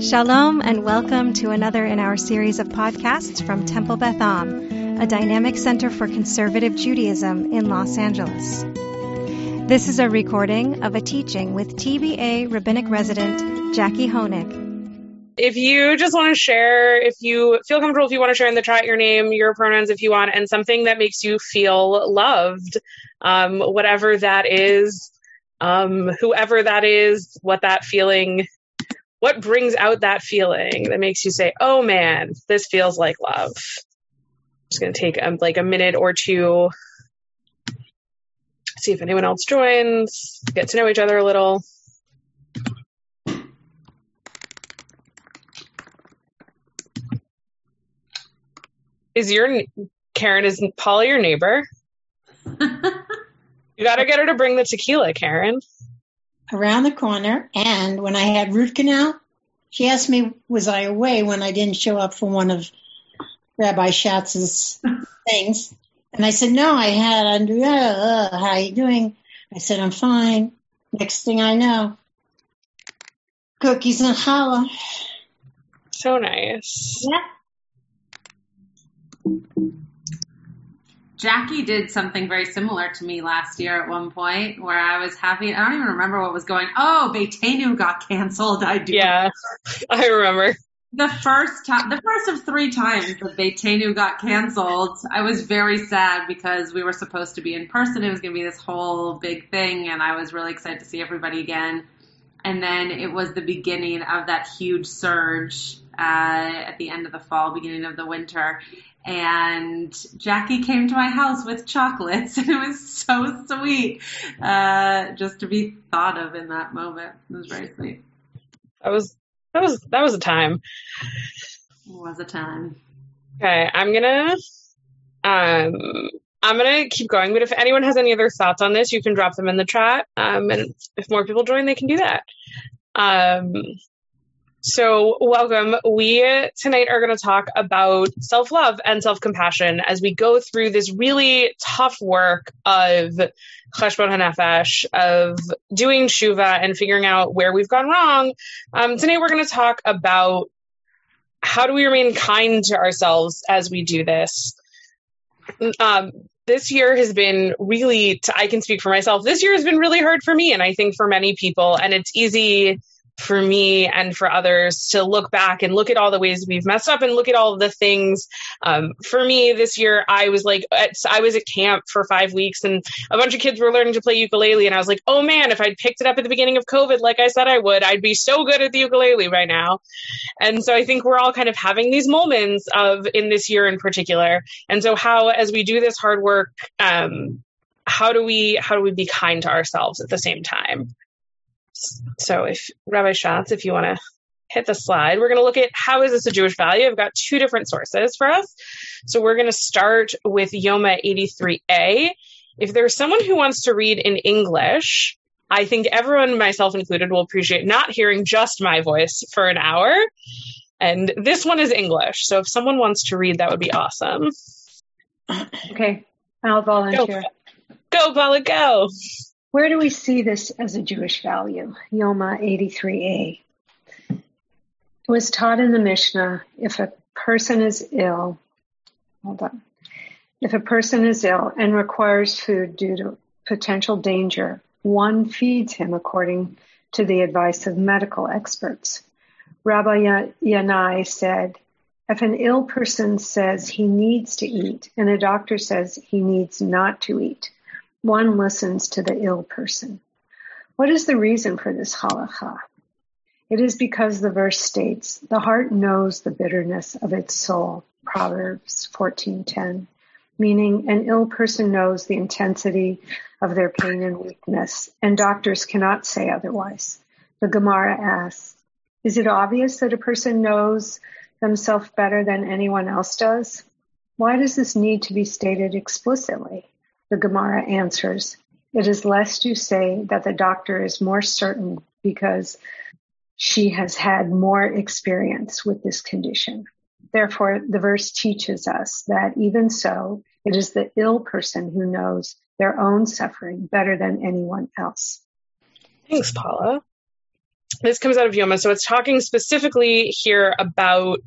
Shalom and welcome to another in our series of podcasts from Temple Beth Am, a dynamic center for conservative Judaism in Los Angeles. This is a recording of a teaching with TBA rabbinic resident Jackie Honig. If you just want to share, if you feel comfortable, if you want to share in the chat your name, your pronouns, if you want, and something that makes you feel loved, um, whatever that is, um, whoever that is, what that feeling what brings out that feeling that makes you say, "Oh man, this feels like love." I'm just gonna take um, like a minute or two, see if anyone else joins, get to know each other a little. Is your Karen? Is Paula your neighbor? you got to get her to bring the tequila, Karen around the corner. And when I had root canal, she asked me, was I away when I didn't show up for one of Rabbi Schatz's things? And I said, no, I had Andrea. Uh, how you doing? I said, I'm fine. Next thing I know, cookies and challah. So nice. Yeah. Jackie did something very similar to me last year at one point where I was having, I don't even remember what was going, oh, Beitenu got canceled. I do. Yeah, I remember. The first time, the first of three times that Beitenu got canceled, I was very sad because we were supposed to be in person. It was going to be this whole big thing and I was really excited to see everybody again. And then it was the beginning of that huge surge uh, at the end of the fall, beginning of the winter and Jackie came to my house with chocolates, and it was so sweet uh, just to be thought of in that moment. It was very sweet. That was that was that was a time. It was a time. Okay, I'm gonna um I'm gonna keep going, but if anyone has any other thoughts on this, you can drop them in the chat. Um, and if more people join, they can do that. Um, so, welcome. We tonight are going to talk about self love and self compassion as we go through this really tough work of cheshbon hanefesh, of doing shuva and figuring out where we've gone wrong. Um, tonight, we're going to talk about how do we remain kind to ourselves as we do this. Um, this year has been really, I can speak for myself, this year has been really hard for me, and I think for many people, and it's easy for me and for others to look back and look at all the ways we've messed up and look at all the things. Um, for me this year, I was like, at, I was at camp for five weeks and a bunch of kids were learning to play ukulele. And I was like, oh man, if I'd picked it up at the beginning of COVID, like I said I would, I'd be so good at the ukulele right now. And so I think we're all kind of having these moments of in this year in particular. And so how, as we do this hard work, um, how do we how do we be kind to ourselves at the same time so if Rabbi Schatz, if you want to hit the slide, we're going to look at how is this a Jewish value. I've got two different sources for us. So we're going to start with Yoma 83a. If there's someone who wants to read in English, I think everyone, myself included, will appreciate not hearing just my voice for an hour. And this one is English. So if someone wants to read, that would be awesome. Okay, I'll volunteer. Go, go Paula, go. Where do we see this as a Jewish value? Yoma 83a. It was taught in the Mishnah if a person is ill, hold on. If a person is ill and requires food due to potential danger, one feeds him according to the advice of medical experts. Rabbi Yanai said, if an ill person says he needs to eat and a doctor says he needs not to eat, one listens to the ill person. What is the reason for this halacha? It is because the verse states, the heart knows the bitterness of its soul, Proverbs 14:10, meaning an ill person knows the intensity of their pain and weakness, and doctors cannot say otherwise. The Gemara asks, is it obvious that a person knows themselves better than anyone else does? Why does this need to be stated explicitly? The Gemara answers, It is lest you say that the doctor is more certain because she has had more experience with this condition. Therefore, the verse teaches us that even so, it is the ill person who knows their own suffering better than anyone else. Thanks, Paula. this comes out of Yoma. So it's talking specifically here about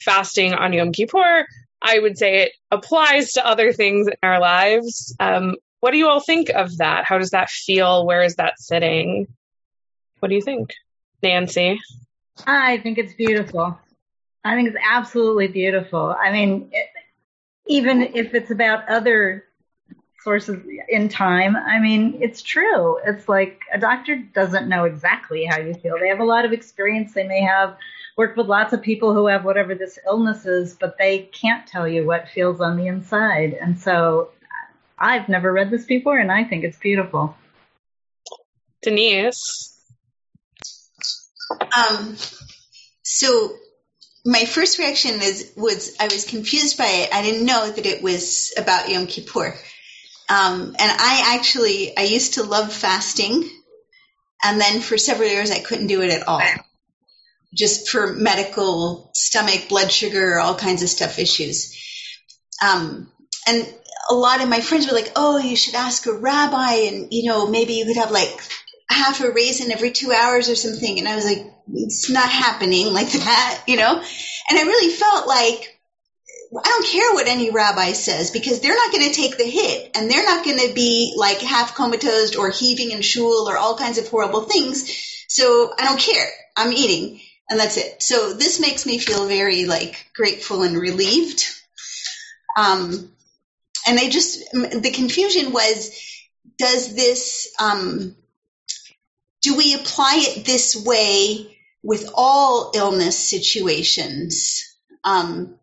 fasting on Yom Kippur. I would say it applies to other things in our lives. Um, what do you all think of that? How does that feel? Where is that sitting? What do you think, Nancy? I think it's beautiful. I think it's absolutely beautiful. I mean, it, even if it's about other sources in time, I mean, it's true. It's like a doctor doesn't know exactly how you feel. They have a lot of experience. They may have worked with lots of people who have whatever this illness is, but they can't tell you what feels on the inside. And so I've never read this before, and I think it's beautiful. Denise. Um, so my first reaction is was I was confused by it. I didn't know that it was about Yom Kippur. Um, and I actually I used to love fasting, and then for several years I couldn't do it at all, just for medical stomach, blood sugar, all kinds of stuff issues. Um, and a lot of my friends were like, "Oh, you should ask a rabbi, and you know maybe you could have like half a raisin every two hours or something." And I was like, "It's not happening like that," you know. And I really felt like I don't care what any rabbi says because they're not going to take the hit and they're not going to be like half comatose or heaving in shul or all kinds of horrible things. So I don't care. I'm eating and that's it. So this makes me feel very like grateful and relieved. Um, and they just the confusion was does this um, do we apply it this way with all illness situations um,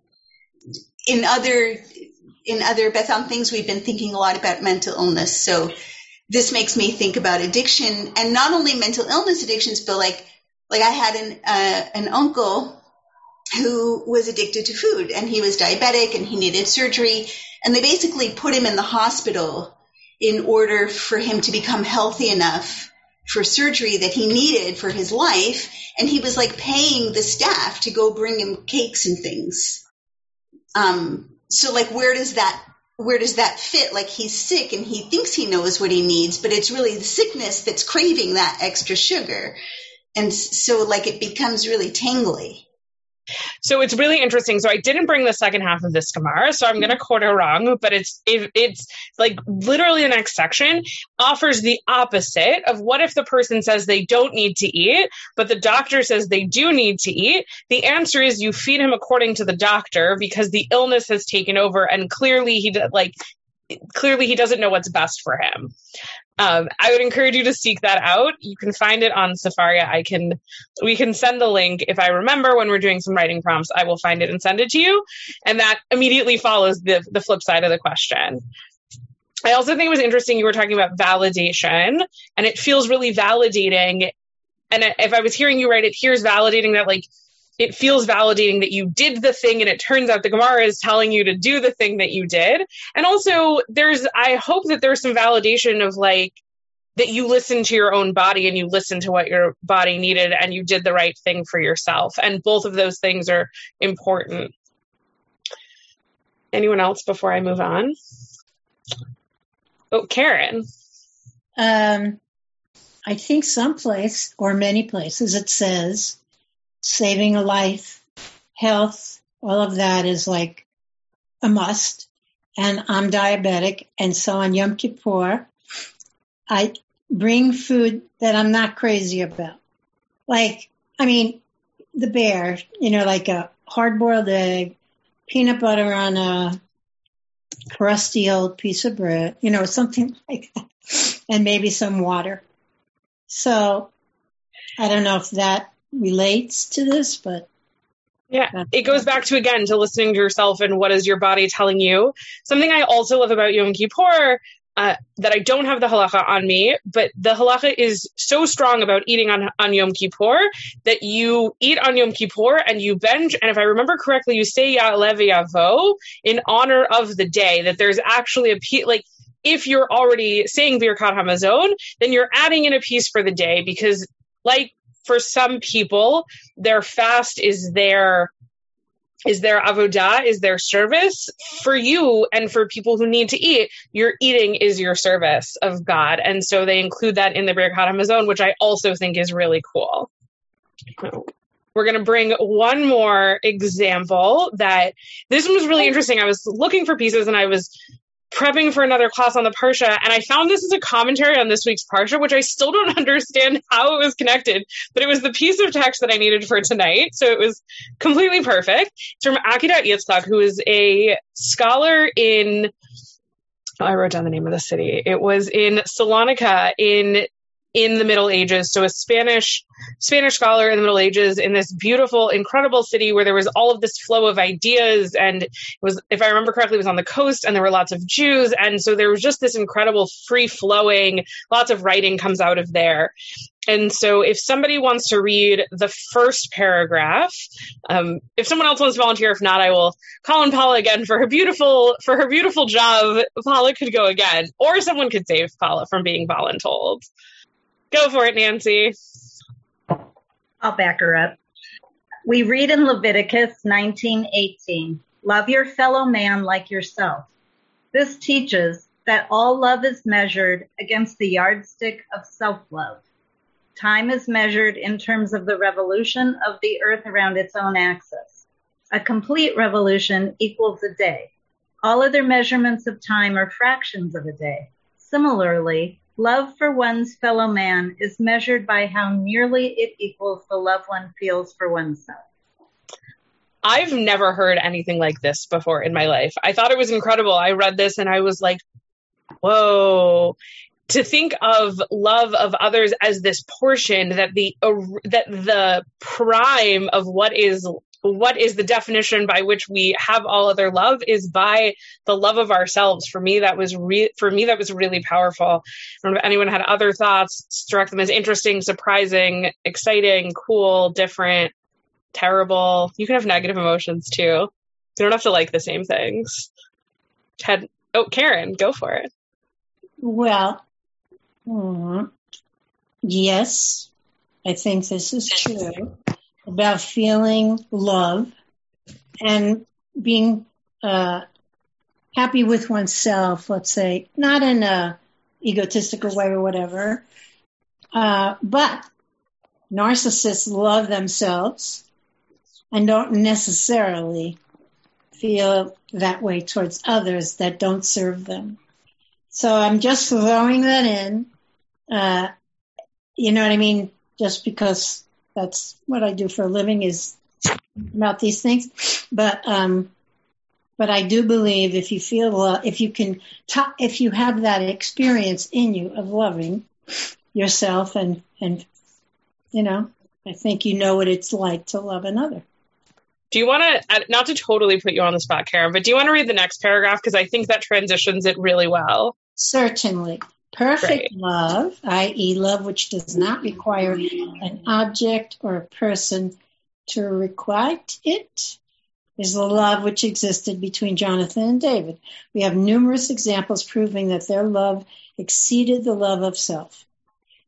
in other in other Beth Am things we've been thinking a lot about mental illness so this makes me think about addiction and not only mental illness addictions but like like i had an uh, an uncle who was addicted to food and he was diabetic and he needed surgery and they basically put him in the hospital in order for him to become healthy enough for surgery that he needed for his life. And he was like paying the staff to go bring him cakes and things. Um, so like, where does that, where does that fit? Like he's sick and he thinks he knows what he needs, but it's really the sickness that's craving that extra sugar. And so like it becomes really tangly. So it's really interesting. So I didn't bring the second half of this Gemara, so I'm going to mm-hmm. quote it wrong, but it's it, it's like literally the next section offers the opposite of what if the person says they don't need to eat, but the doctor says they do need to eat. The answer is you feed him according to the doctor because the illness has taken over, and clearly he like clearly he doesn't know what's best for him. Um, I would encourage you to seek that out. You can find it on Sefaria. I can, we can send the link if I remember when we're doing some writing prompts. I will find it and send it to you, and that immediately follows the the flip side of the question. I also think it was interesting you were talking about validation, and it feels really validating. And if I was hearing you right, it here's validating that like it feels validating that you did the thing and it turns out the Gemara is telling you to do the thing that you did. And also there's I hope that there's some validation of like that you listen to your own body and you listen to what your body needed and you did the right thing for yourself. And both of those things are important. Anyone else before I move on? Oh, Karen. Um, I think someplace or many places it says saving a life, health, all of that is like a must. And I'm diabetic. And so on Yom Kippur, I bring food that I'm not crazy about. Like, I mean, the bear, you know, like a hard boiled egg, peanut butter on a crusty old piece of bread, you know, something like that, and maybe some water. So I don't know if that relates to this, but yeah, it goes back to again to listening to yourself and what is your body telling you. Something I also love about Yom Kippur uh, that I don't have the halacha on me, but the halacha is so strong about eating on, on Yom Kippur that you eat on Yom Kippur and you bench. And if I remember correctly, you say Ya'aleh Yavo in honor of the day, that there's actually a, piece like, if you're already saying Birkat Hamazon, then you're adding in a piece for the day because like for some people, their fast is their is their avodah, is their service. For you and for people who need to eat, your eating is your service of God. And so they include that in the Birkat Hamazon, which I also think is really cool. we're going to bring one more example that this one was really interesting. I was looking for pieces and I was prepping for another class on the Parsha, and I found this as a commentary on this week's Parsha, which I still don't understand how it was connected, but it was the piece of text that I needed for tonight, so it was completely perfect. It's from Akedat Yitzchak, who is a scholar in. Oh, I wrote down the name of the city. It was in Salonika in in the Middle Ages. So a Spanish Spanish scholar in the Middle Ages in this beautiful, incredible city where there was all of this flow of ideas, and it was, if I remember correctly, it was on the coast, and there were lots of Jews, and so there was just this incredible free flowing. Lots of writing comes out of there. And so, if somebody wants to read the first paragraph, um, if someone else wants to volunteer, if not, I will call on Paula again for her beautiful for her beautiful job. Paula could go again, or someone could save Paula from being voluntold. Go for it, Nancy. I'll back her up. We read in Leviticus 19:18, "Love your fellow man like yourself." This teaches that all love is measured against the yardstick of self-love. Time is measured in terms of the revolution of the earth around its own axis. A complete revolution equals a day. All other measurements of time are fractions of a day. Similarly, Love for one's fellow man is measured by how nearly it equals the love one feels for oneself. I've never heard anything like this before in my life. I thought it was incredible. I read this and I was like, whoa. To think of love of others as this portion that the uh, that the prime of what is what is the definition by which we have all other love is by the love of ourselves. For me that was re- for me that was really powerful. I don't know if anyone had other thoughts struck them as interesting surprising exciting cool different terrible. You can have negative emotions too. You don't have to like the same things. Had oh karen go for it. Well hmm, yes i think this is true about feeling love and being uh, happy with oneself, let's say, not in a egotistical way or whatever, uh, but narcissists love themselves and don't necessarily feel that way towards others that don't serve them. So I'm just throwing that in. Uh, you know what I mean? Just because that's what I do for a living is about these things. But um, but I do believe if you feel uh, if you can t- if you have that experience in you of loving yourself and and you know I think you know what it's like to love another. Do you want to, not to totally put you on the spot, Karen, but do you want to read the next paragraph? Because I think that transitions it really well. Certainly. Perfect right. love, i.e., love which does not require an object or a person to requite it, is the love which existed between Jonathan and David. We have numerous examples proving that their love exceeded the love of self.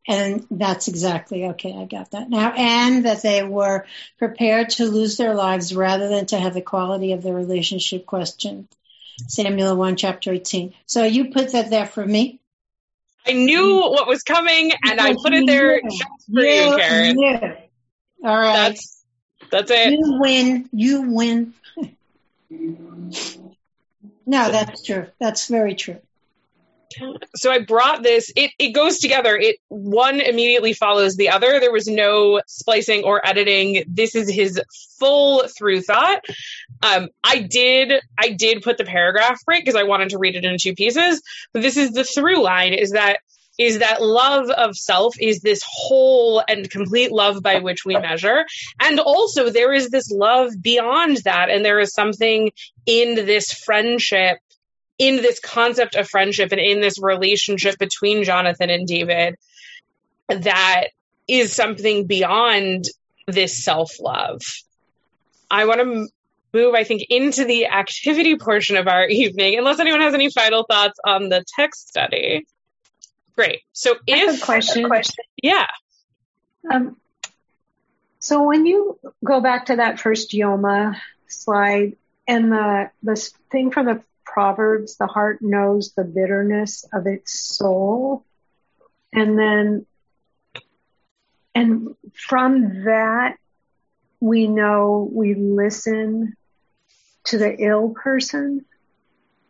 And that's exactly okay. I got that now. And that they were prepared to lose their lives rather than to have the quality of their relationship questioned. Samuel 1, chapter 18. So you put that there for me. I knew mm-hmm. what was coming, and I put it there just for you, Karen. All right. That's that's it. You win. You win. no, that's true. That's very true. So I brought this. It it goes together. It one immediately follows the other. There was no splicing or editing. This is his full through thought. Um, I did I did put the paragraph break because I wanted to read it in two pieces. But this is the through line: is that is that love of self is this whole and complete love by which we measure. And also there is this love beyond that. And there is something in this friendship in this concept of friendship and in this relationship between Jonathan and David that is something beyond this self love. I want to move, I think, into the activity portion of our evening, unless anyone has any final thoughts on the text study. Great. So if a question, a question. yeah. Um, so when you go back to that first Yoma slide and the the thing from the Proverbs, the heart knows the bitterness of its soul. And then and from that, we know we listen to the ill person.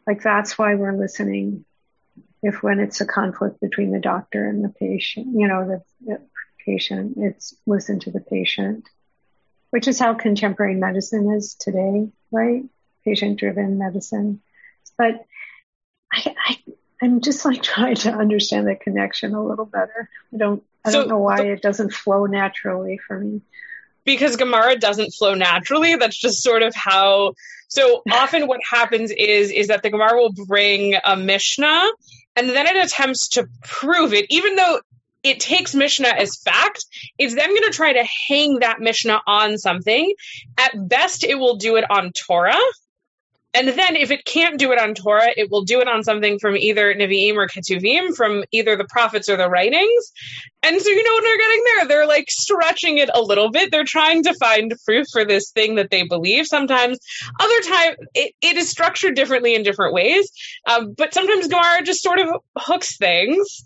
Like that's why we're listening. If when it's a conflict between the doctor and the patient, you know, the, the patient, it's listen to the patient, which is how contemporary medicine is today, right? Patient driven medicine. But I, I, I'm just like trying to understand the connection a little better. I don't, I so, don't know why it doesn't flow naturally for me. Because Gemara doesn't flow naturally. That's just sort of how. So often, what happens is is that the Gemara will bring a Mishnah, and then it attempts to prove it, even though it takes Mishnah as fact. It's then going to try to hang that Mishnah on something. At best, it will do it on Torah. And then if it can't do it on Torah, it will do it on something from either Nevi'im or Ketuvim, from either the prophets or the writings. And so you know what they're getting there? They're like stretching it a little bit. They're trying to find proof for this thing that they believe. Sometimes, other time, it, it is structured differently in different ways. Um, but sometimes Gemara just sort of hooks things.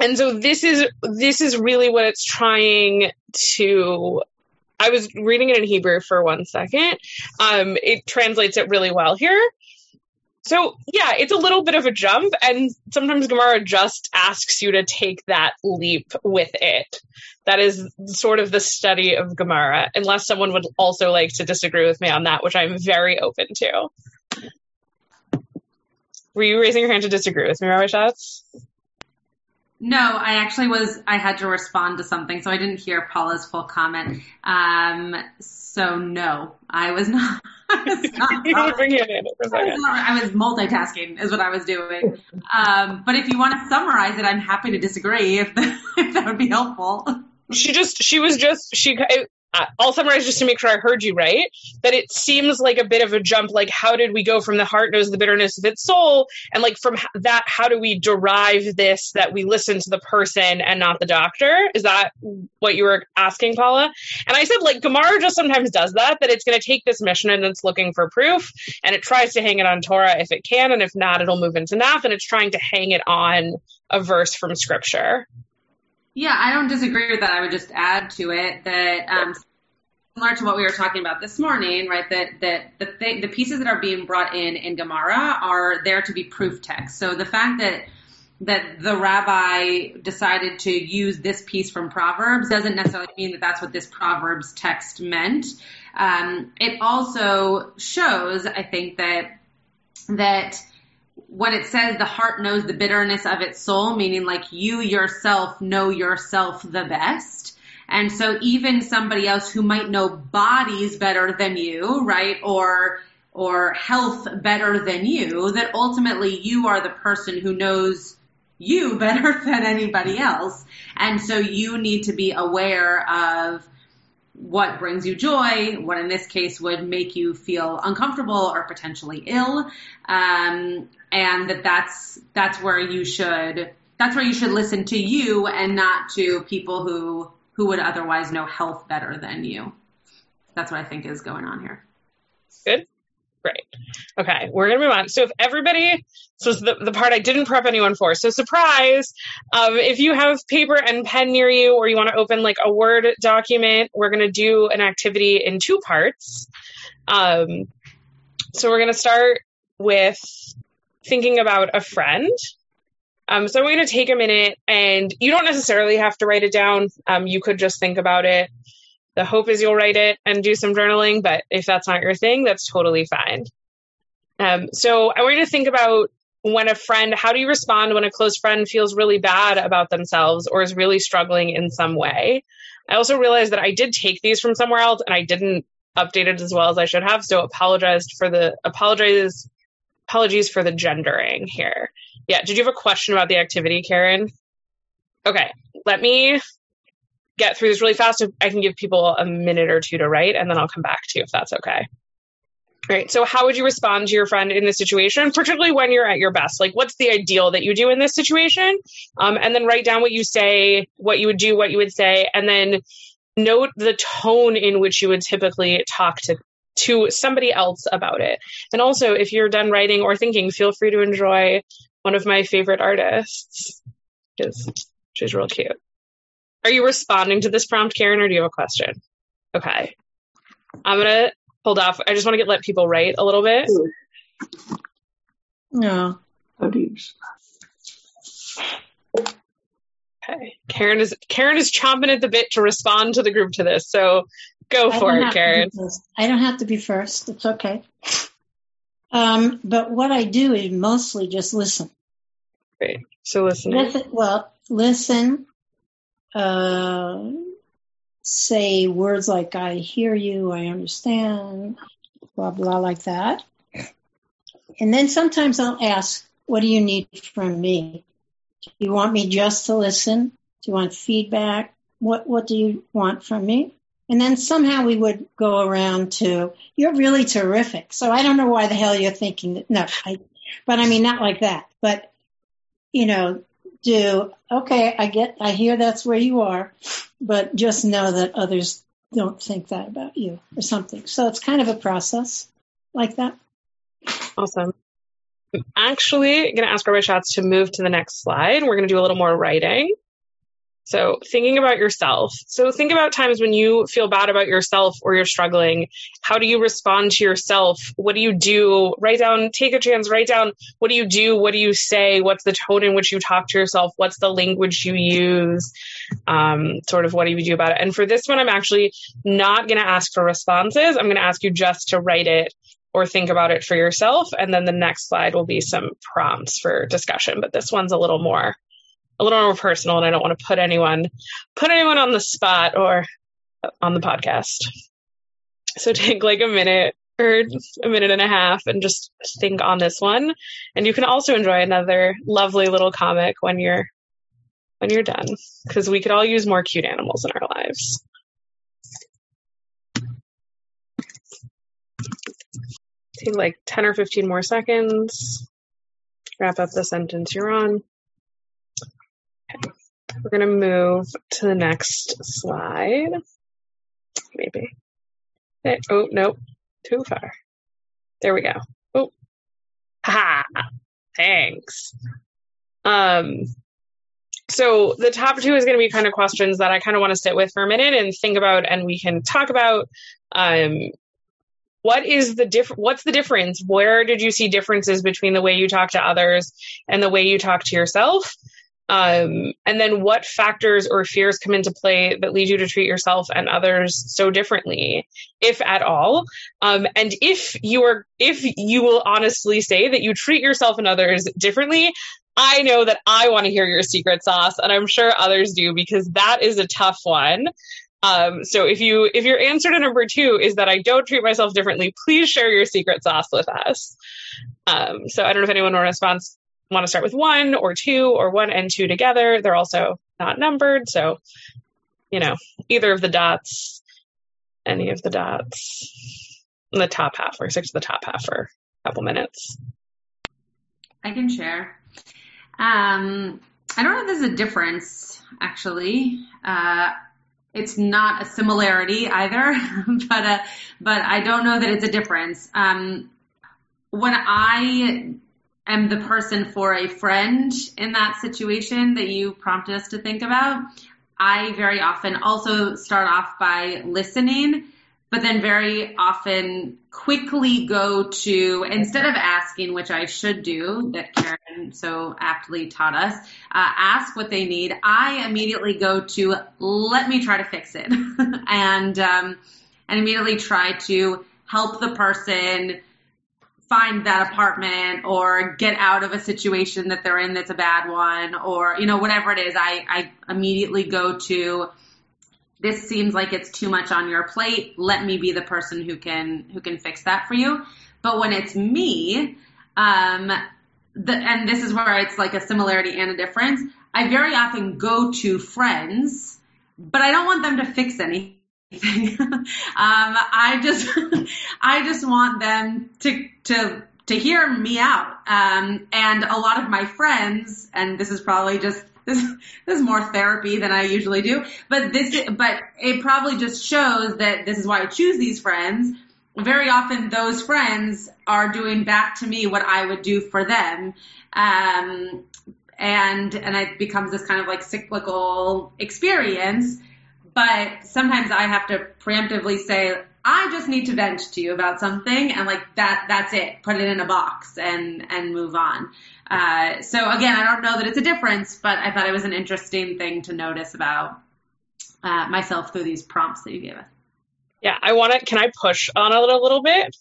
And so this is this is really what it's trying to I was reading it in Hebrew for one second. Um, it translates it really well here. So yeah, it's a little bit of a jump, and sometimes Gemara just asks you to take that leap with it. That is sort of the study of Gemara, unless someone would also like to disagree with me on that, which I'm very open to. Were you raising your hand to disagree with me, Rabbi Schatz? No, I actually was. I had to respond to something, so I didn't hear Paula's full comment. Um, so no, I was not. I was, not, I was multitasking, is what I was doing. Um, but if you want to summarize it, I'm happy to disagree if, if that would be helpful. She just, she was just, she, Uh, I'll summarize just to make sure I heard you right. That it seems like a bit of a jump. Like, how did we go from the heart knows the bitterness of its soul, and like from that, how do we derive this that we listen to the person and not the doctor? Is that what you were asking, Paula? And I said, like, Gemara just sometimes does that. That it's going to take this Mishnah and it's looking for proof, and it tries to hang it on Torah if it can, and if not, it'll move into Nach, and it's trying to hang it on a verse from Scripture. Yeah, I don't disagree with that. I would just add to it that um, similar to what we were talking about this morning, right? That that the th- the pieces that are being brought in in Gemara are there to be proof text. So the fact that that the rabbi decided to use this piece from Proverbs doesn't necessarily mean that that's what this Proverbs text meant. Um, it also shows, I think, that that when it says the heart knows the bitterness of its soul, meaning like you yourself know yourself the best. And so even somebody else who might know bodies better than you, right? Or, or health better than you, that ultimately you are the person who knows you better than anybody else. And so you need to be aware of what brings you joy, what in this case would make you feel uncomfortable or potentially ill, um, and that that's that's where you should that's where you should listen to you and not to people who who would otherwise know health better than you. That's what I think is going on here. Good. Great. Okay, we're gonna move on. So if everybody, so the, the part I didn't prep anyone for. So surprise, um, if you have paper and pen near you, or you want to open like a Word document, we're gonna do an activity in two parts. Um, so we're gonna start with thinking about a friend. Um, so I'm going to take a minute, and you don't necessarily have to write it down. Um, you could just think about it. The hope is you'll write it and do some journaling, but if that's not your thing, that's totally fine. Um, so I want you to think about when a friend, how do you respond when a close friend feels really bad about themselves or is really struggling in some way? I also realized that I did take these from somewhere else and I didn't update it as well as I should have. So apologized for the apologize apologies for the gendering here. Yeah. Did you have a question about the activity, Karen? Okay. Let me get through this really fast. I can give people a minute or two to write, and then I'll come back to you if that's okay. Right. So, how would you respond to your friend in this situation, particularly when you're at your best? Like, what's the ideal that you do in this situation? Um, and then write down what you say, what you would do, what you would say, and then note the tone in which you would typically talk to to somebody else about it. And also, if you're done writing or thinking, feel free to enjoy one of my favorite artists because she's real cute. Are you responding to this prompt, Karen, or do you have a question? Okay. I'm gonna hold off. I just want to get let people write a little bit. No. Okay. Karen is Karen is chomping at the bit to respond to the group to this. So go I for it, Karen. I don't have to be first. It's okay. Um, but what I do is mostly just listen. Great. So listening. Listen, well, listen, uh, say words like I hear you, I understand, blah, blah, like that. And then sometimes I'll ask, what do you need from me? Do you want me just to listen? Do you want feedback? What, what do you want from me? And then somehow we would go around to, you're really terrific. So I don't know why the hell you're thinking that, no, I, but I mean, not like that, but you know, do, okay, I get, I hear that's where you are, but just know that others don't think that about you or something. So it's kind of a process like that. Awesome. I'm actually going to ask Rabbi Schatz to move to the next slide. We're going to do a little more writing. So, thinking about yourself. So, think about times when you feel bad about yourself or you're struggling. How do you respond to yourself? What do you do? Write down, take a chance, write down what do you do? What do you say? What's the tone in which you talk to yourself? What's the language you use? Um, sort of what do you do about it? And for this one, I'm actually not going to ask for responses. I'm going to ask you just to write it or think about it for yourself. And then the next slide will be some prompts for discussion. But this one's a little more a little more personal and I don't want to put anyone put anyone on the spot or on the podcast. So take like a minute or a minute and a half and just think on this one. And you can also enjoy another lovely little comic when you're when you're done because we could all use more cute animals in our lives. Take like 10 or 15 more seconds. Wrap up the sentence you're on. We're going to move to the next slide. Maybe. Eh, Oh, nope. Too far. There we go. Oh. Ha! Thanks. Um, so the top two is going to be kind of questions that I kind of want to sit with for a minute and think about, and we can talk about. Um, what is the diff- what's the difference where did you see differences between the way you talk to others and the way you talk to yourself um, and then what factors or fears come into play that lead you to treat yourself and others so differently if at all um, and if you are if you will honestly say that you treat yourself and others differently i know that i want to hear your secret sauce and i'm sure others do because that is a tough one um, so if you if your answer to number two is that I don't treat myself differently, please share your secret sauce with us. Um, so I don't know if anyone want to respond, want to start with one or two or one and two together. They're also not numbered, so you know either of the dots, any of the dots in the top half, or stick to the top half for a couple minutes. I can share. Um, I don't know if there's a difference, actually. Uh, it's not a similarity either, but uh, but I don't know that it's a difference. Um, when I am the person for a friend in that situation that you prompted us to think about, I very often also start off by listening, but then very often quickly go to instead of asking, which I should do, that Karen so aptly taught us, uh, ask what they need. I immediately go to let me try to fix it, and um, and immediately try to help the person find that apartment or get out of a situation that they're in that's a bad one or you know whatever it is i i immediately go to this seems like it's too much on your plate. Let me be the person who can who can fix that for you. But when it's me um the and this is where it's like a similarity and a difference i very often go to friends but i don't want them to fix anything um, I just, I just want them to, to, to hear me out. Um, and a lot of my friends, and this is probably just, this, this is more therapy than I usually do, but this, but it probably just shows that this is why I choose these friends. Very often those friends are doing back to me what I would do for them. Um, and and it becomes this kind of like cyclical experience. But sometimes I have to preemptively say, I just need to vent to you about something, and like that that's it. Put it in a box and and move on. Uh, so again, I don't know that it's a difference, but I thought it was an interesting thing to notice about uh, myself through these prompts that you gave us. Yeah, I want to. Can I push on it a little bit?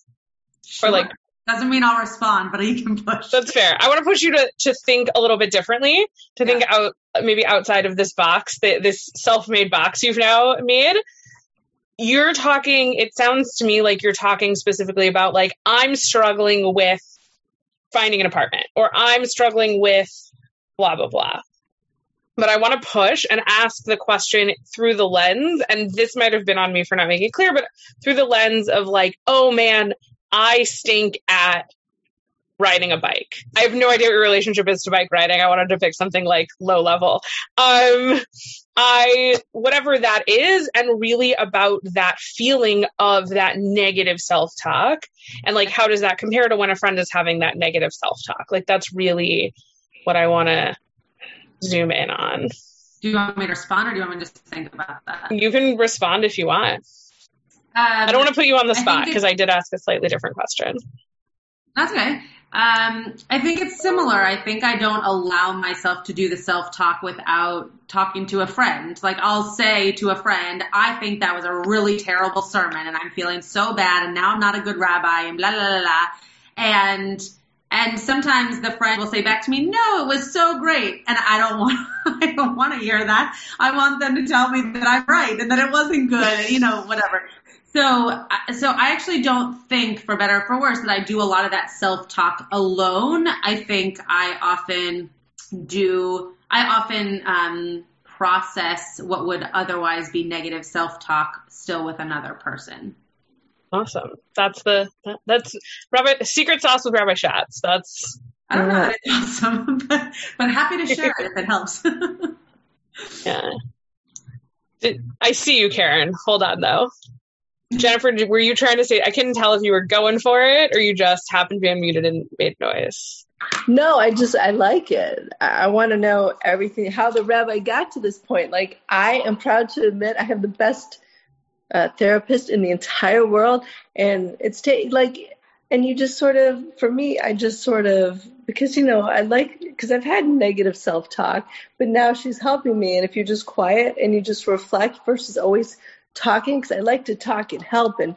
Sure. Or like doesn't mean I'll respond, but you can push. That's fair. I want to push you to to think a little bit differently, to think out maybe outside of this box, this self-made box you've now made. You're talking. It sounds to me like you're talking specifically about like I'm struggling with finding an apartment, or I'm struggling with blah blah blah but I want to push and ask the question through the lens, and this might have been on me for not making it clear, but through the lens of like, oh man, I stink at riding a bike. I have no idea what your relationship is to bike riding. I wanted to pick something like low level. Um, I, whatever that is, and really about that feeling of that negative self talk and like, how does that compare to when a friend is having that negative self talk? Like, that's really what I want to zoom in on. Do you want me to respond or do you want me to just think about that? You can respond if you want. Um, I don't want to put you on the spot because I did ask a slightly different question. That's okay. Um, I think it's similar. I think I don't allow myself to do the self talk without talking to a friend. Like I'll say to a friend, I think that was a really terrible sermon and I'm feeling so bad and now I'm not a good rabbi and blah, blah, blah, blah. And and sometimes the friend will say back to me, "No, it was so great," and I don't want I don't want to hear that. I want them to tell me that I'm right and that it wasn't good, and, you know, whatever. So, so I actually don't think, for better or for worse, that I do a lot of that self-talk alone. I think I often do. I often um, process what would otherwise be negative self-talk still with another person. Awesome. That's the that, that's Rabbi secret sauce with Rabbi Schatz. That's I don't know awesome, but but happy to share it if it helps. yeah. I see you, Karen. Hold on though. Jennifer, were you trying to say? I couldn't tell if you were going for it or you just happened to be unmuted and made noise. No, I just I like it. I, I want to know everything how the rabbi got to this point. Like I am proud to admit I have the best uh, therapist in the entire world, and it's ta- like, and you just sort of, for me, I just sort of because you know I like because I've had negative self talk, but now she's helping me, and if you're just quiet and you just reflect versus always talking, because I like to talk and help and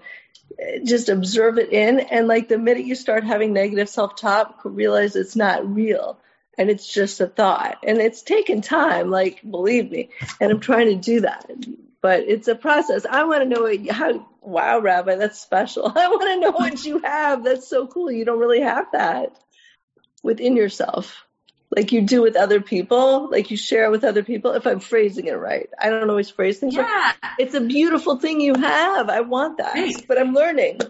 uh, just observe it in, and like the minute you start having negative self talk, realize it's not real and it's just a thought and it's taken time like believe me and i'm trying to do that but it's a process. I want to know how, wow, Rabbi, that's special. I want to know what you have. That's so cool. You don't really have that within yourself like you do with other people, like you share with other people. If I'm phrasing it right, I don't always phrase things. Yeah. It's a beautiful thing you have. I want that, Thanks. but I'm learning.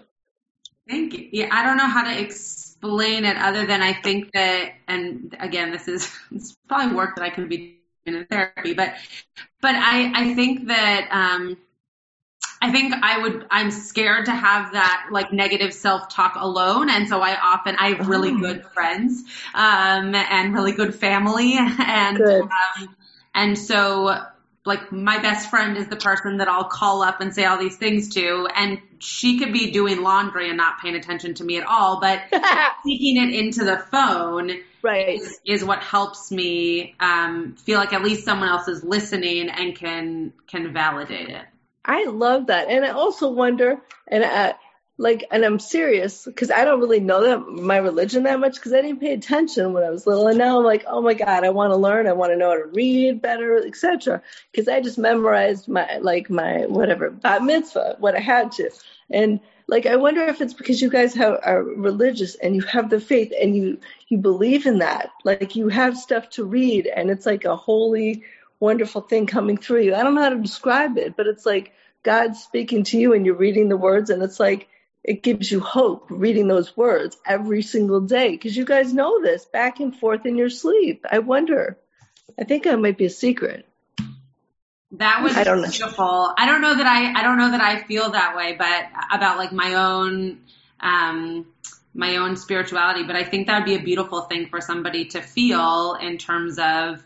Thank you. Yeah, I don't know how to explain it other than I think that, and again, this is it's probably work that I can be doing in therapy, but but I I think that um, I think I would I'm scared to have that like negative self talk alone, and so I often I have really oh. good friends um, and really good family, and good. Um, and so like my best friend is the person that I'll call up and say all these things to, and she could be doing laundry and not paying attention to me at all, but speaking it into the phone right. is, is what helps me um, feel like at least someone else is listening and can can validate it. I love that, and I also wonder, and I, like, and I'm serious because I don't really know that my religion that much because I didn't pay attention when I was little, and now I'm like, oh my god, I want to learn, I want to know how to read better, etc. Because I just memorized my like my whatever bat mitzvah, what I had to, and like I wonder if it's because you guys have, are religious and you have the faith and you you believe in that, like you have stuff to read, and it's like a holy, wonderful thing coming through you. I don't know how to describe it, but it's like God speaking to you, and you're reading the words, and it's like it gives you hope reading those words every single day because you guys know this back and forth in your sleep. I wonder. I think that might be a secret. That was I beautiful. Know. I don't know that I I don't know that I feel that way, but about like my own um my own spirituality, but I think that would be a beautiful thing for somebody to feel in terms of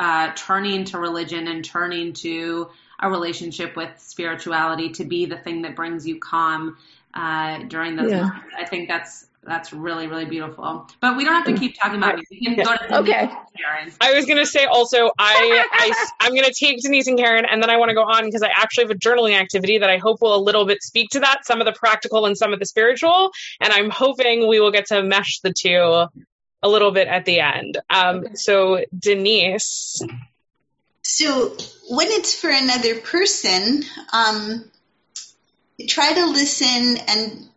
uh, turning to religion and turning to a relationship with spirituality to be the thing that brings you calm uh, during those yeah. moments. I think that's that's really really beautiful. But we don't have to keep talking about it. We can go to okay. Karen. I was gonna say also I, I I'm gonna take Denise and Karen and then I want to go on because I actually have a journaling activity that I hope will a little bit speak to that, some of the practical and some of the spiritual, and I'm hoping we will get to mesh the two a little bit at the end. Um. So Denise. So when it's for another person, um, try to listen and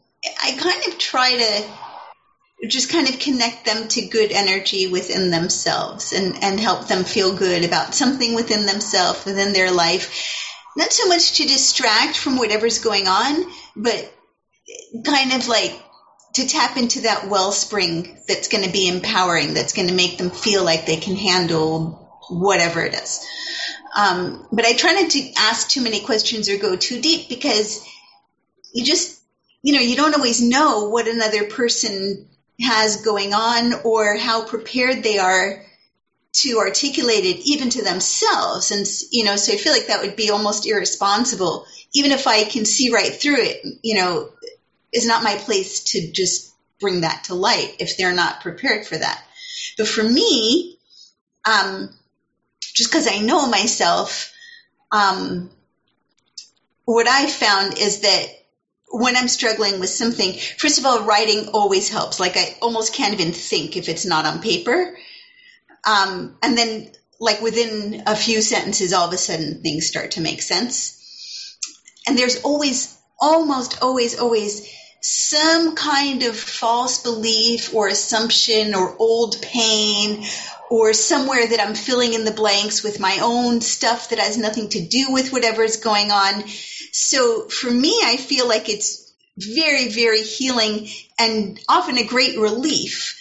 I kind of try to just kind of connect them to good energy within themselves and, and help them feel good about something within themselves, within their life. Not so much to distract from whatever's going on, but kind of like to tap into that wellspring that's going to be empowering, that's going to make them feel like they can handle whatever it is. Um, but I try not to ask too many questions or go too deep because you just you know, you don't always know what another person has going on or how prepared they are to articulate it even to themselves. And, you know, so I feel like that would be almost irresponsible. Even if I can see right through it, you know, is not my place to just bring that to light if they're not prepared for that. But for me, um, just because I know myself, um, what I found is that when I'm struggling with something, first of all, writing always helps. Like I almost can't even think if it's not on paper. Um, and then like within a few sentences, all of a sudden things start to make sense. And there's always, almost always, always some kind of false belief or assumption or old pain or somewhere that I'm filling in the blanks with my own stuff that has nothing to do with whatever is going on so for me, I feel like it's very, very healing and often a great relief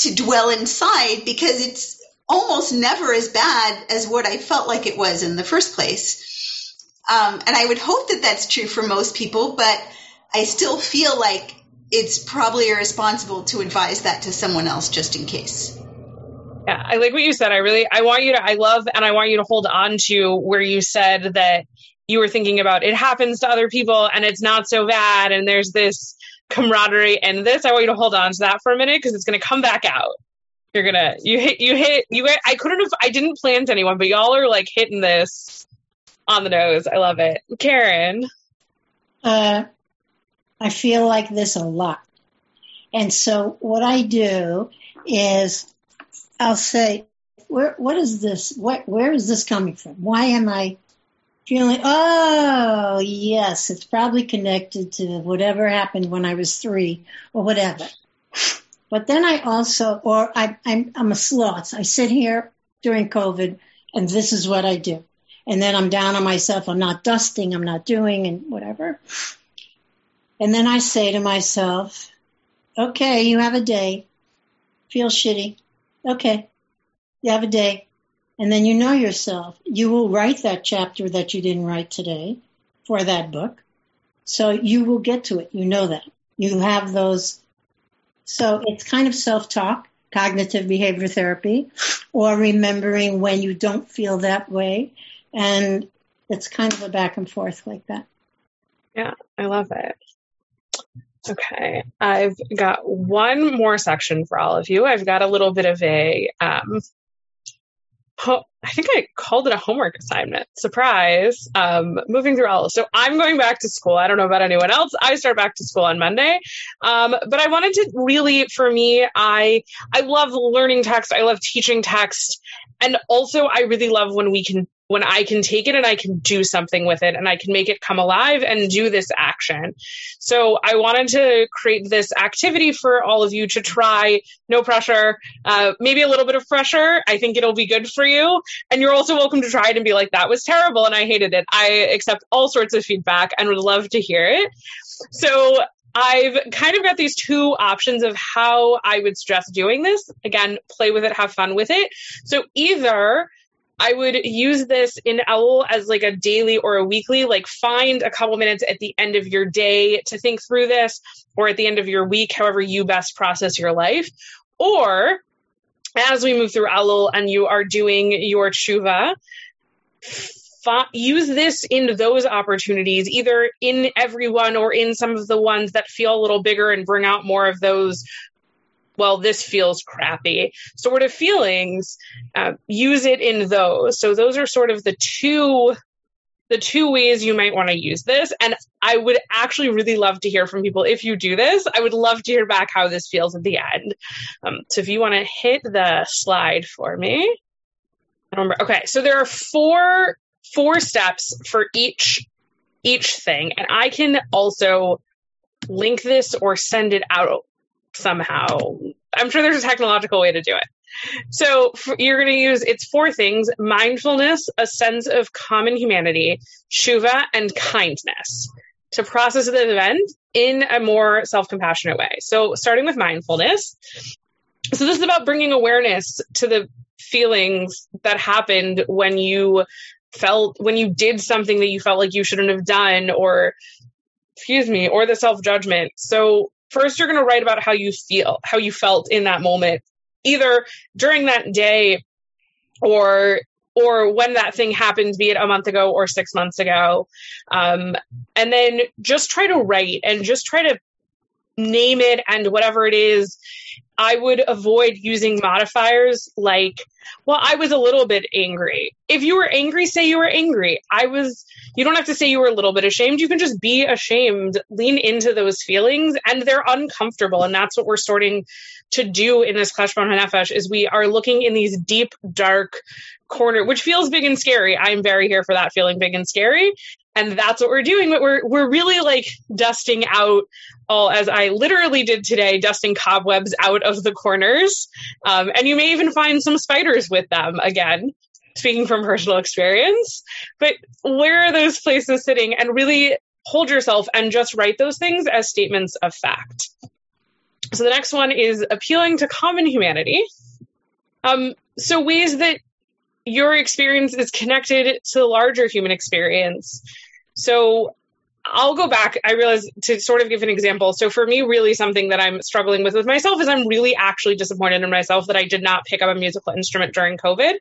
to dwell inside because it's almost never as bad as what I felt like it was in the first place. Um, and I would hope that that's true for most people, but I still feel like it's probably irresponsible to advise that to someone else just in case. Yeah, I like what you said. I really, I want you to, I love, and I want you to hold on to where you said that you were thinking about it happens to other people and it's not so bad and there's this camaraderie and this. I want you to hold on to that for a minute because it's going to come back out. You're gonna you hit you hit you i couldn't have i didn't plan to anyone but y'all are like hitting this on the nose. I love it. Karen? Uh i feel like this a lot and so what i do is i'll say where what is this what where is this coming from why am i feeling, oh, yes, it's probably connected to whatever happened when I was three or whatever. But then I also, or I, I'm, I'm a sloth. I sit here during COVID and this is what I do. And then I'm down on myself. I'm not dusting. I'm not doing and whatever. And then I say to myself, okay, you have a day. Feel shitty. Okay. You have a day. And then you know yourself. You will write that chapter that you didn't write today for that book. So you will get to it. You know that. You have those. So it's kind of self talk, cognitive behavior therapy, or remembering when you don't feel that way. And it's kind of a back and forth like that. Yeah, I love it. Okay, I've got one more section for all of you. I've got a little bit of a um, I think I called it a homework assignment. Surprise. Um, moving through all. So I'm going back to school. I don't know about anyone else. I start back to school on Monday. Um, but I wanted to really, for me, I, I love learning text. I love teaching text. And also I really love when we can when I can take it and I can do something with it and I can make it come alive and do this action. So I wanted to create this activity for all of you to try. No pressure, uh, maybe a little bit of pressure. I think it'll be good for you. And you're also welcome to try it and be like, that was terrible and I hated it. I accept all sorts of feedback and would love to hear it. So I've kind of got these two options of how I would suggest doing this. Again, play with it, have fun with it. So either I would use this in Elul as like a daily or a weekly, like find a couple minutes at the end of your day to think through this or at the end of your week, however you best process your life. Or as we move through Elul and you are doing your tshuva, use this in those opportunities, either in everyone or in some of the ones that feel a little bigger and bring out more of those. Well, this feels crappy. Sort of feelings. Uh, use it in those. So those are sort of the two the two ways you might want to use this. And I would actually really love to hear from people if you do this. I would love to hear back how this feels at the end. Um, so if you want to hit the slide for me. Okay, so there are four four steps for each each thing, and I can also link this or send it out somehow. I'm sure there's a technological way to do it. So for, you're going to use it's four things: mindfulness, a sense of common humanity, shuva, and kindness to process the event in a more self-compassionate way. So starting with mindfulness. So this is about bringing awareness to the feelings that happened when you felt when you did something that you felt like you shouldn't have done or excuse me or the self-judgment. So first you're going to write about how you feel how you felt in that moment either during that day or or when that thing happened be it a month ago or six months ago. Um, and then just try to write and just try to name it and whatever it is I would avoid using modifiers like, well, I was a little bit angry. If you were angry, say you were angry. I was, you don't have to say you were a little bit ashamed. You can just be ashamed, lean into those feelings, and they're uncomfortable. And that's what we're starting to do in this Clash Cheshbon HaNefesh is we are looking in these deep, dark corner, which feels big and scary. I'm very here for that feeling big and scary and that's what we're doing but we're we're really like dusting out all as i literally did today dusting cobwebs out of the corners. Um, and you may even find some spiders with them again speaking from personal experience. But where are those places sitting? And really hold yourself and just write those things as statements of fact. So the next one is appealing to common humanity. Um, so ways that your experience is connected to the larger human experience. So I'll go back. I realize to sort of give an example. So for me, really something that I'm struggling with with myself is I'm really actually disappointed in myself that I did not pick up a musical instrument during COVID.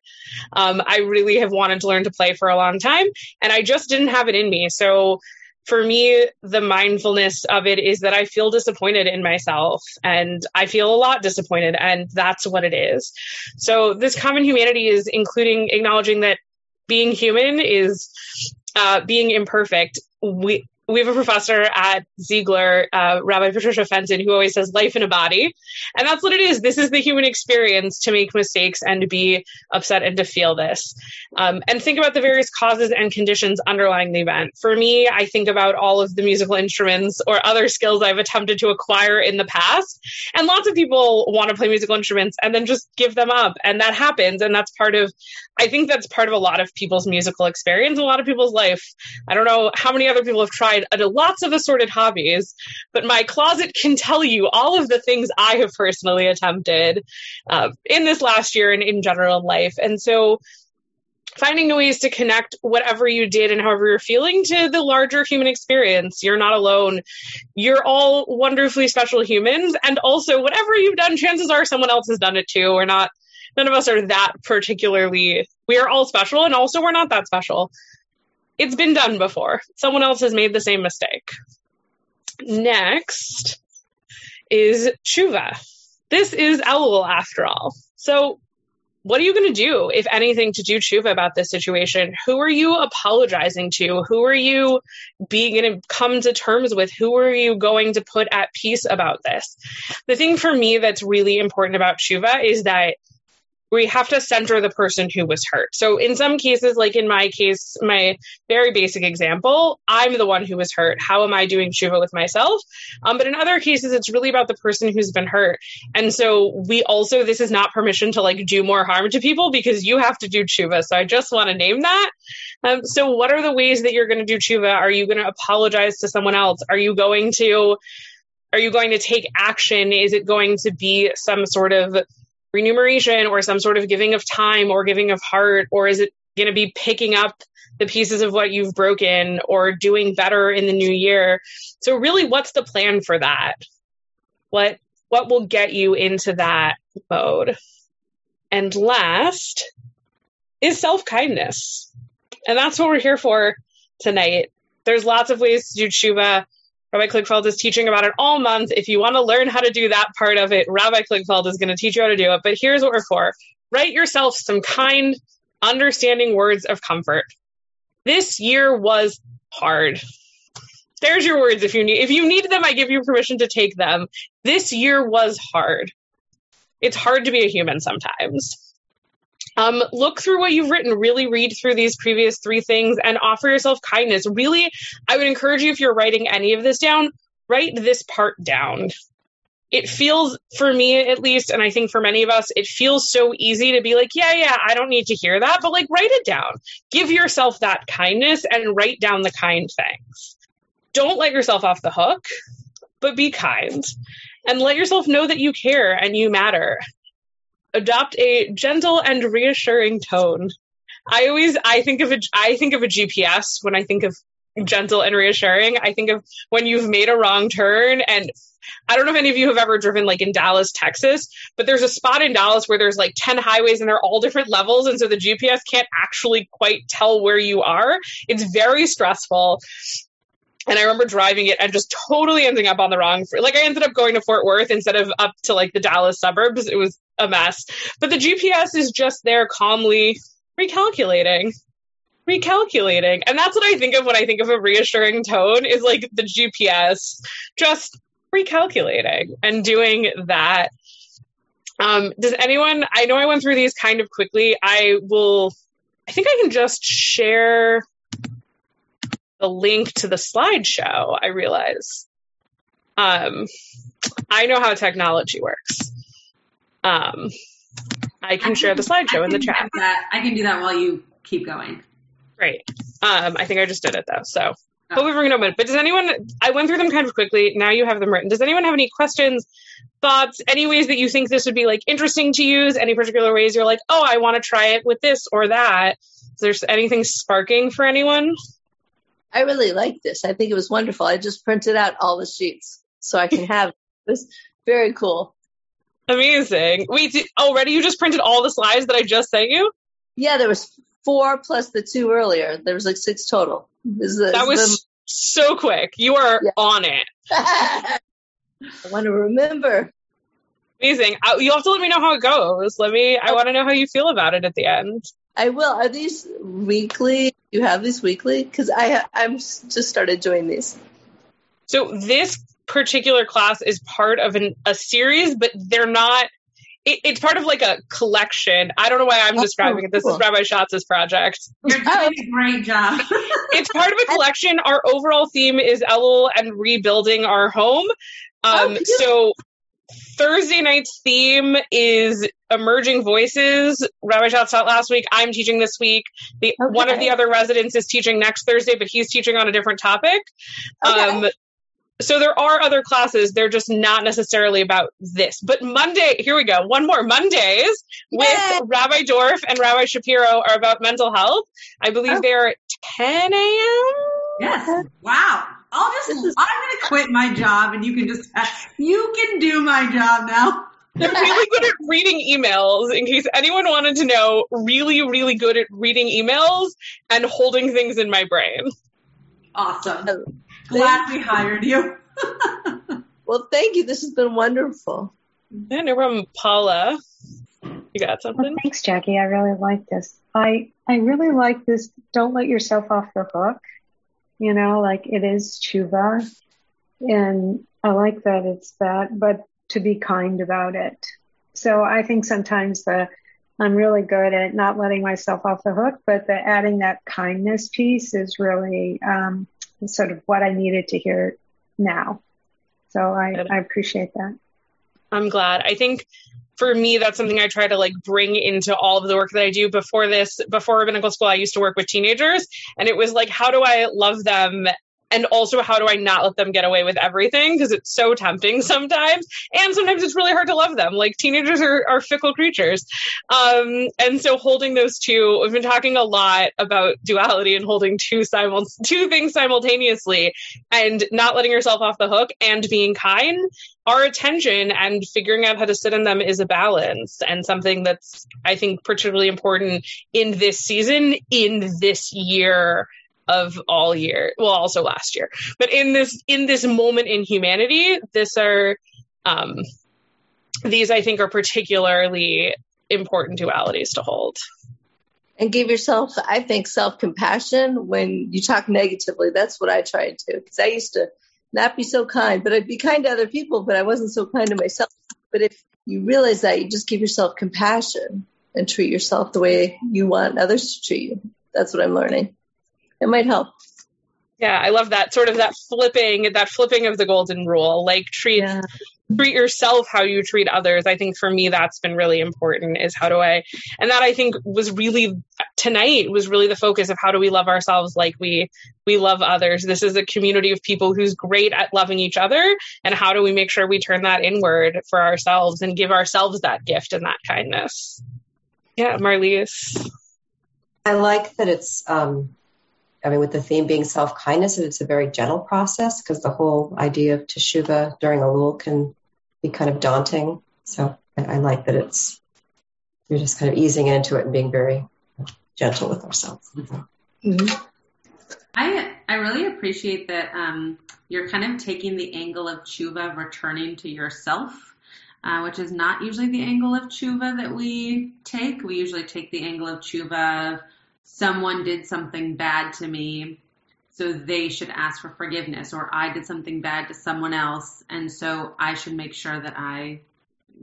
Um, I really have wanted to learn to play for a long time, and I just didn't have it in me. So for me, the mindfulness of it is that I feel disappointed in myself and I feel a lot disappointed, and that's what it is. So, this common humanity is including acknowledging that being human is uh, being imperfect. We, we have a professor at Ziegler, uh, Rabbi Patricia Fenton, who always says life in a body. And that's what it is. This is the human experience to make mistakes and to be upset and to feel this. Um, and think about the various causes and conditions underlying the event. For me, I think about all of the musical instruments or other skills I've attempted to acquire in the past. And lots of people want to play musical instruments and then just give them up. And that happens. And that's part of, I think that's part of a lot of people's musical experience, a lot of people's life. I don't know how many other people have tried lots of assorted hobbies, but my closet can tell you all of the things I have personally attempted uh, in this last year and in general life. And so finding ways to connect whatever you did and however you're feeling to the larger human experience. You're not alone. You're all wonderfully special humans. And also, whatever you've done, chances are someone else has done it too. We're not, none of us are that particularly, we are all special. And also, we're not that special. It's been done before. Someone else has made the same mistake. Next is Tshuva. This is Elul after all. So what are you going to do, if anything, to do tshuva about this situation? Who are you apologizing to? Who are you being going to come to terms with? Who are you going to put at peace about this? The thing for me that's really important about tshuva is that we have to center the person who was hurt. So in some cases, like in my case, my very basic example, I'm the one who was hurt. How am I doing tshuva with myself? Um, but in other cases, it's really about the person who's been hurt. And so we also, this is not permission to like do more harm to people because you have to do tshuva. So I just want to name that. Um, so what are the ways that you're going to do tshuva? Are you going to apologize to someone else? Are you going to, are you going to take action? Is it going to be some sort of remuneration or some sort of giving of time or giving of heart? Or is it going to be picking up the pieces of what you've broken or doing better in the new year? So really, what's the plan for that? What, what will get you into that mode? And last is self kindness. And that's what we're here for tonight. There's lots of ways to do tshuva. Rabbi Kligfeld is teaching about it all month. If you want to learn how to do that part of it, Rabbi Kligfeld is going to teach you how to do it. But here's what we're for. Write yourself some kind, understanding words of comfort. This year was hard. There's your words if you need if you need them, I give you permission to take them. This year was hard. It's hard to be a human sometimes. Um, look through what you've written. Really read through these previous three things and offer yourself kindness. Really, I would encourage you if you're writing any of this down, write this part down. It feels, for me at least, and I think for many of us, it feels so easy to be like, yeah, yeah, I don't need to hear that, but like write it down. Give yourself that kindness and write down the kind things. Don't let yourself off the hook, but be kind and let yourself know that you care and you matter adopt a gentle and reassuring tone. I always I think of a I think of a GPS when I think of gentle and reassuring. I think of when you've made a wrong turn and I don't know if any of you have ever driven like in Dallas, Texas, but there's a spot in Dallas where there's like 10 highways and they're all different levels. And so the GPS can't actually quite tell where you are. It's very stressful. And I remember driving it and just totally ending up on the wrong. Like I ended up going to Fort Worth instead of up to like the Dallas suburbs. It was a mess. But the GPS is just there calmly recalculating. Recalculating. And that's what I think of when I think of a reassuring tone is like the GPS just recalculating and doing that. Um, does anyone, I know I went through these kind of quickly. I will, I think I can just share the link to the slideshow, I realize. Um, I know how technology works. Um, I can I share the slideshow in the chat. I can do that while you keep going. Great. Um, I think I just did it though. So oh. hopefully we're going to moment. But does anyone, I went through them kind of quickly. Now you have them written. Does anyone have any questions, thoughts, any ways that you think this would be like interesting to use? Any particular ways you're like, oh, I want to try it with this or that? Is there anything sparking for anyone? I really like this. I think it was wonderful. I just printed out all the sheets so I can have this. Very cool. Amazing. Wait, did, already you just printed all the slides that I just sent you? Yeah, there was four plus the two earlier. There was like six total. Is the, that was the... so quick. You are yeah. on it. I want to remember. Amazing. Uh, I, you have to let me know how it goes. Let me. I oh. want to know how you feel about it at the end. I will. Are these weekly? You have these weekly? Because I I'm just started doing these. So this particular class is part of an, a series, but they're not. It, it's part of like a collection. I don't know why I'm oh, describing it. This cool. is Rabbi Schatz's project. You're doing a great job. it's part of a collection. Our overall theme is Elul and rebuilding our home. Um, oh, so Thursday night's theme is emerging voices. Rabbi Schatz taught last week. I'm teaching this week. The, okay. One of the other residents is teaching next Thursday, but he's teaching on a different topic. Okay. Um, so there are other classes. They're just not necessarily about this. But Monday, here we go. One more. Mondays with Rabbi Dorff and Rabbi Shapiro are about mental health. I believe oh. they're at 10 a.m. Yes. Wow. I'll just, is- I'm going to quit my job and you can just, you can do my job now. They're really good at reading emails. In case anyone wanted to know, really, really good at reading emails and holding things in my brain. Awesome. Oh, Glad we hired you. well, thank you. This has been wonderful. Yeah, no problem. Paula, you got something? Well, thanks, Jackie. I really like this. I I really like this. Don't let yourself off the hook. You know, like it is tshuva, and I like that it's that, but to be kind about it. So I think sometimes the I'm really good at not letting myself off the hook, but the adding that kindness piece is really um, sort of what I needed to hear now. So I, I appreciate that. I'm glad. I think for me, that's something I try to like bring into all of the work that I do. Before this, before rabbinical school, I used to work with teenagers, and it was like, how do I love them and also how do I not let them get away with everything because it's so tempting sometimes, and sometimes it's really hard to love them. Like teenagers are, are fickle creatures, um, and so holding those two. We've been talking a lot about duality and holding two simul- two things simultaneously, and not letting yourself off the hook and being kind our attention and figuring out how to sit in them is a balance and something that's i think particularly important in this season in this year of all year well also last year but in this in this moment in humanity this are um these i think are particularly important dualities to hold and give yourself i think self-compassion when you talk negatively that's what i try to do because i used to not be so kind, but I'd be kind to other people, but I wasn't so kind to myself. But if you realize that, you just give yourself compassion and treat yourself the way you want others to treat you. That's what I'm learning. It might help. Yeah, I love that sort of that flipping, that flipping of the golden rule. Like treat yeah treat yourself how you treat others. I think for me that's been really important is how do I and that I think was really tonight was really the focus of how do we love ourselves like we we love others. This is a community of people who's great at loving each other and how do we make sure we turn that inward for ourselves and give ourselves that gift and that kindness. Yeah, Marlies. I like that it's um I mean, with the theme being self kindness, it's a very gentle process because the whole idea of teshuva during a Elul can be kind of daunting. So I, I like that it's you're just kind of easing into it and being very gentle with ourselves. Mm-hmm. I I really appreciate that um, you're kind of taking the angle of tshuva returning to yourself, uh, which is not usually the angle of tshuva that we take. We usually take the angle of tshuva of someone did something bad to me so they should ask for forgiveness or I did something bad to someone else and so I should make sure that I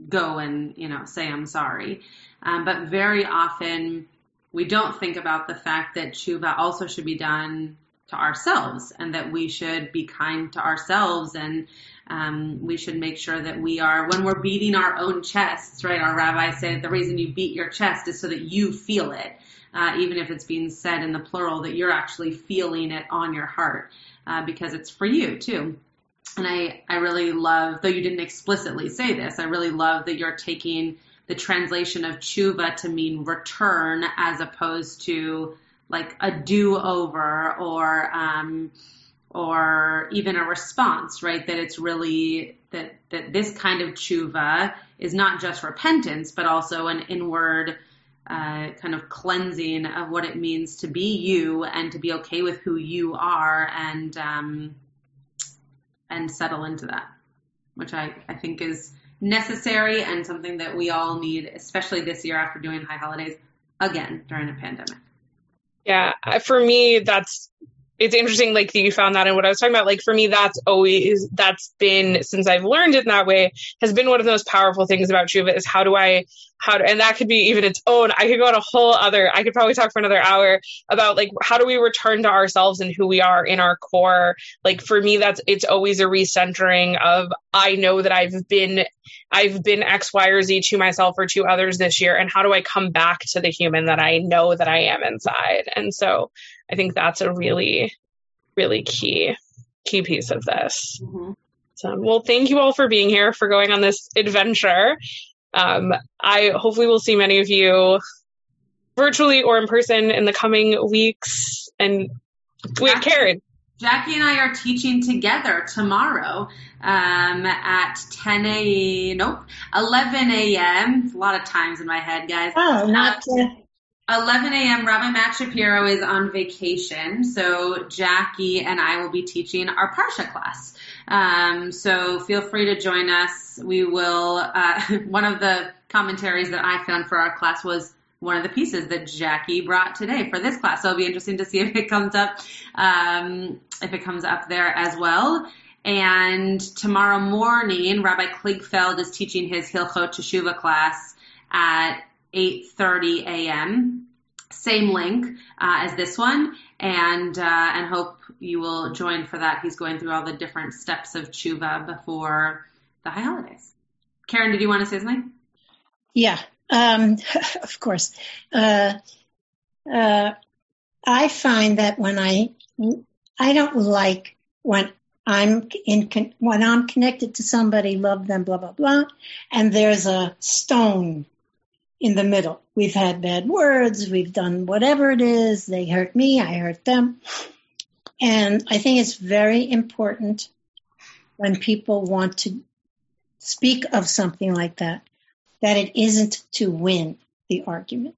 go and you know say I'm sorry. Um, but very often we don't think about the fact that tshuva also should be done to ourselves and that we should be kind to ourselves and um, we should make sure that we are when we're beating our own chests right our rabbi said the reason you beat your chest is so that you feel it uh, even if it's being said in the plural, that you're actually feeling it on your heart uh, because it's for you too. And I, I really love, though you didn't explicitly say this, I really love that you're taking the translation of tshuva to mean return as opposed to like a do over or, um, or even a response, right? That it's really that that this kind of tshuva is not just repentance, but also an inward uh, kind of cleansing of what it means to be you and to be okay with who you are and um, and settle into that, which I, I think is necessary and something that we all need, especially this year after doing high holidays again during a pandemic. Yeah, for me, that's it's interesting like that you found that and what I was talking about like for me that's always that's been since I've learned it in that way has been one of the most powerful things about Tshuva is how do I how do, and that could be even its own I could go on a whole other I could probably talk for another hour about like how do we return to ourselves and who we are in our core like for me that's it's always a recentering of I know that I've been I've been X, Y, or Z to myself or to others this year, and how do I come back to the human that I know that I am inside? And so I think that's a really, really key key piece of this. Mm-hmm. So, well, thank you all for being here, for going on this adventure. Um, I hopefully will see many of you virtually or in person in the coming weeks. And wait, Karen. Jackie and I are teaching together tomorrow um, at 10 a. Nope, 11 a.m. A lot of times in my head, guys. Oh, not. Uh, 11 a.m. Rabbi Matt Shapiro is on vacation, so Jackie and I will be teaching our Parsha class. Um, so feel free to join us. We will. Uh, one of the commentaries that I found for our class was one of the pieces that Jackie brought today for this class. So it'll be interesting to see if it comes up, um, if it comes up there as well. And tomorrow morning, Rabbi Kligfeld is teaching his Hilchot Teshuva class at 8:30 a.m. Same link uh, as this one, and uh, and hope you will join for that. He's going through all the different steps of tshuva before the high holidays. Karen, did you want to say something? Yeah, um, of course. Uh, uh, I find that when I I don't like when I'm in when I'm connected to somebody, love them, blah blah blah, and there's a stone in the middle. We've had bad words, we've done whatever it is. They hurt me, I hurt them, and I think it's very important when people want to speak of something like that that it isn't to win the argument.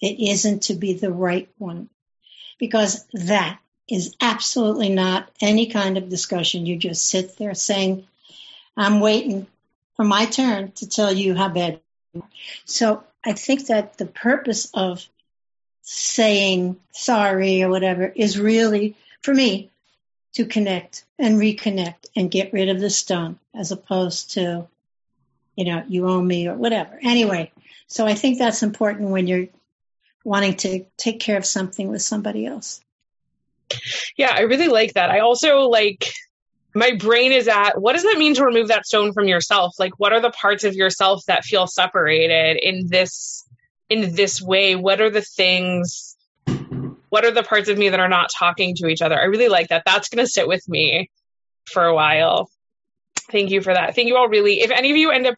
It isn't to be the right one because that is absolutely not any kind of discussion. You just sit there saying, I'm waiting for my turn to tell you how bad. So I think that the purpose of saying sorry or whatever is really, for me, to connect and reconnect and get rid of the stone as opposed to, you know, you owe me or whatever. Anyway, so I think that's important when you're wanting to take care of something with somebody else. Yeah, I really like that. I also like my brain is at what does that mean to remove that stone from yourself? Like what are the parts of yourself that feel separated in this in this way? What are the things what are the parts of me that are not talking to each other? I really like that. That's going to sit with me for a while. Thank you for that. Thank you all really. If any of you end up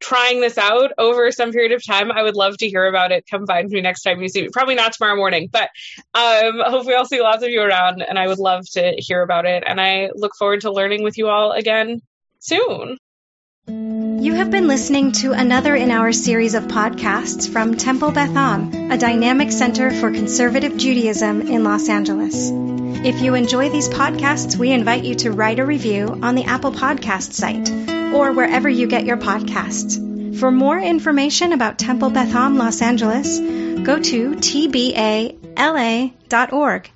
trying this out over some period of time, I would love to hear about it. Come find me next time you see me. Probably not tomorrow morning, but um, hopefully I'll see lots of you around and I would love to hear about it. And I look forward to learning with you all again soon. You have been listening to another in our series of podcasts from Temple Beth Am, a dynamic center for conservative Judaism in Los Angeles. If you enjoy these podcasts, we invite you to write a review on the Apple Podcast site or wherever you get your podcasts. For more information about Temple Beth Am Los Angeles, go to tbala.org.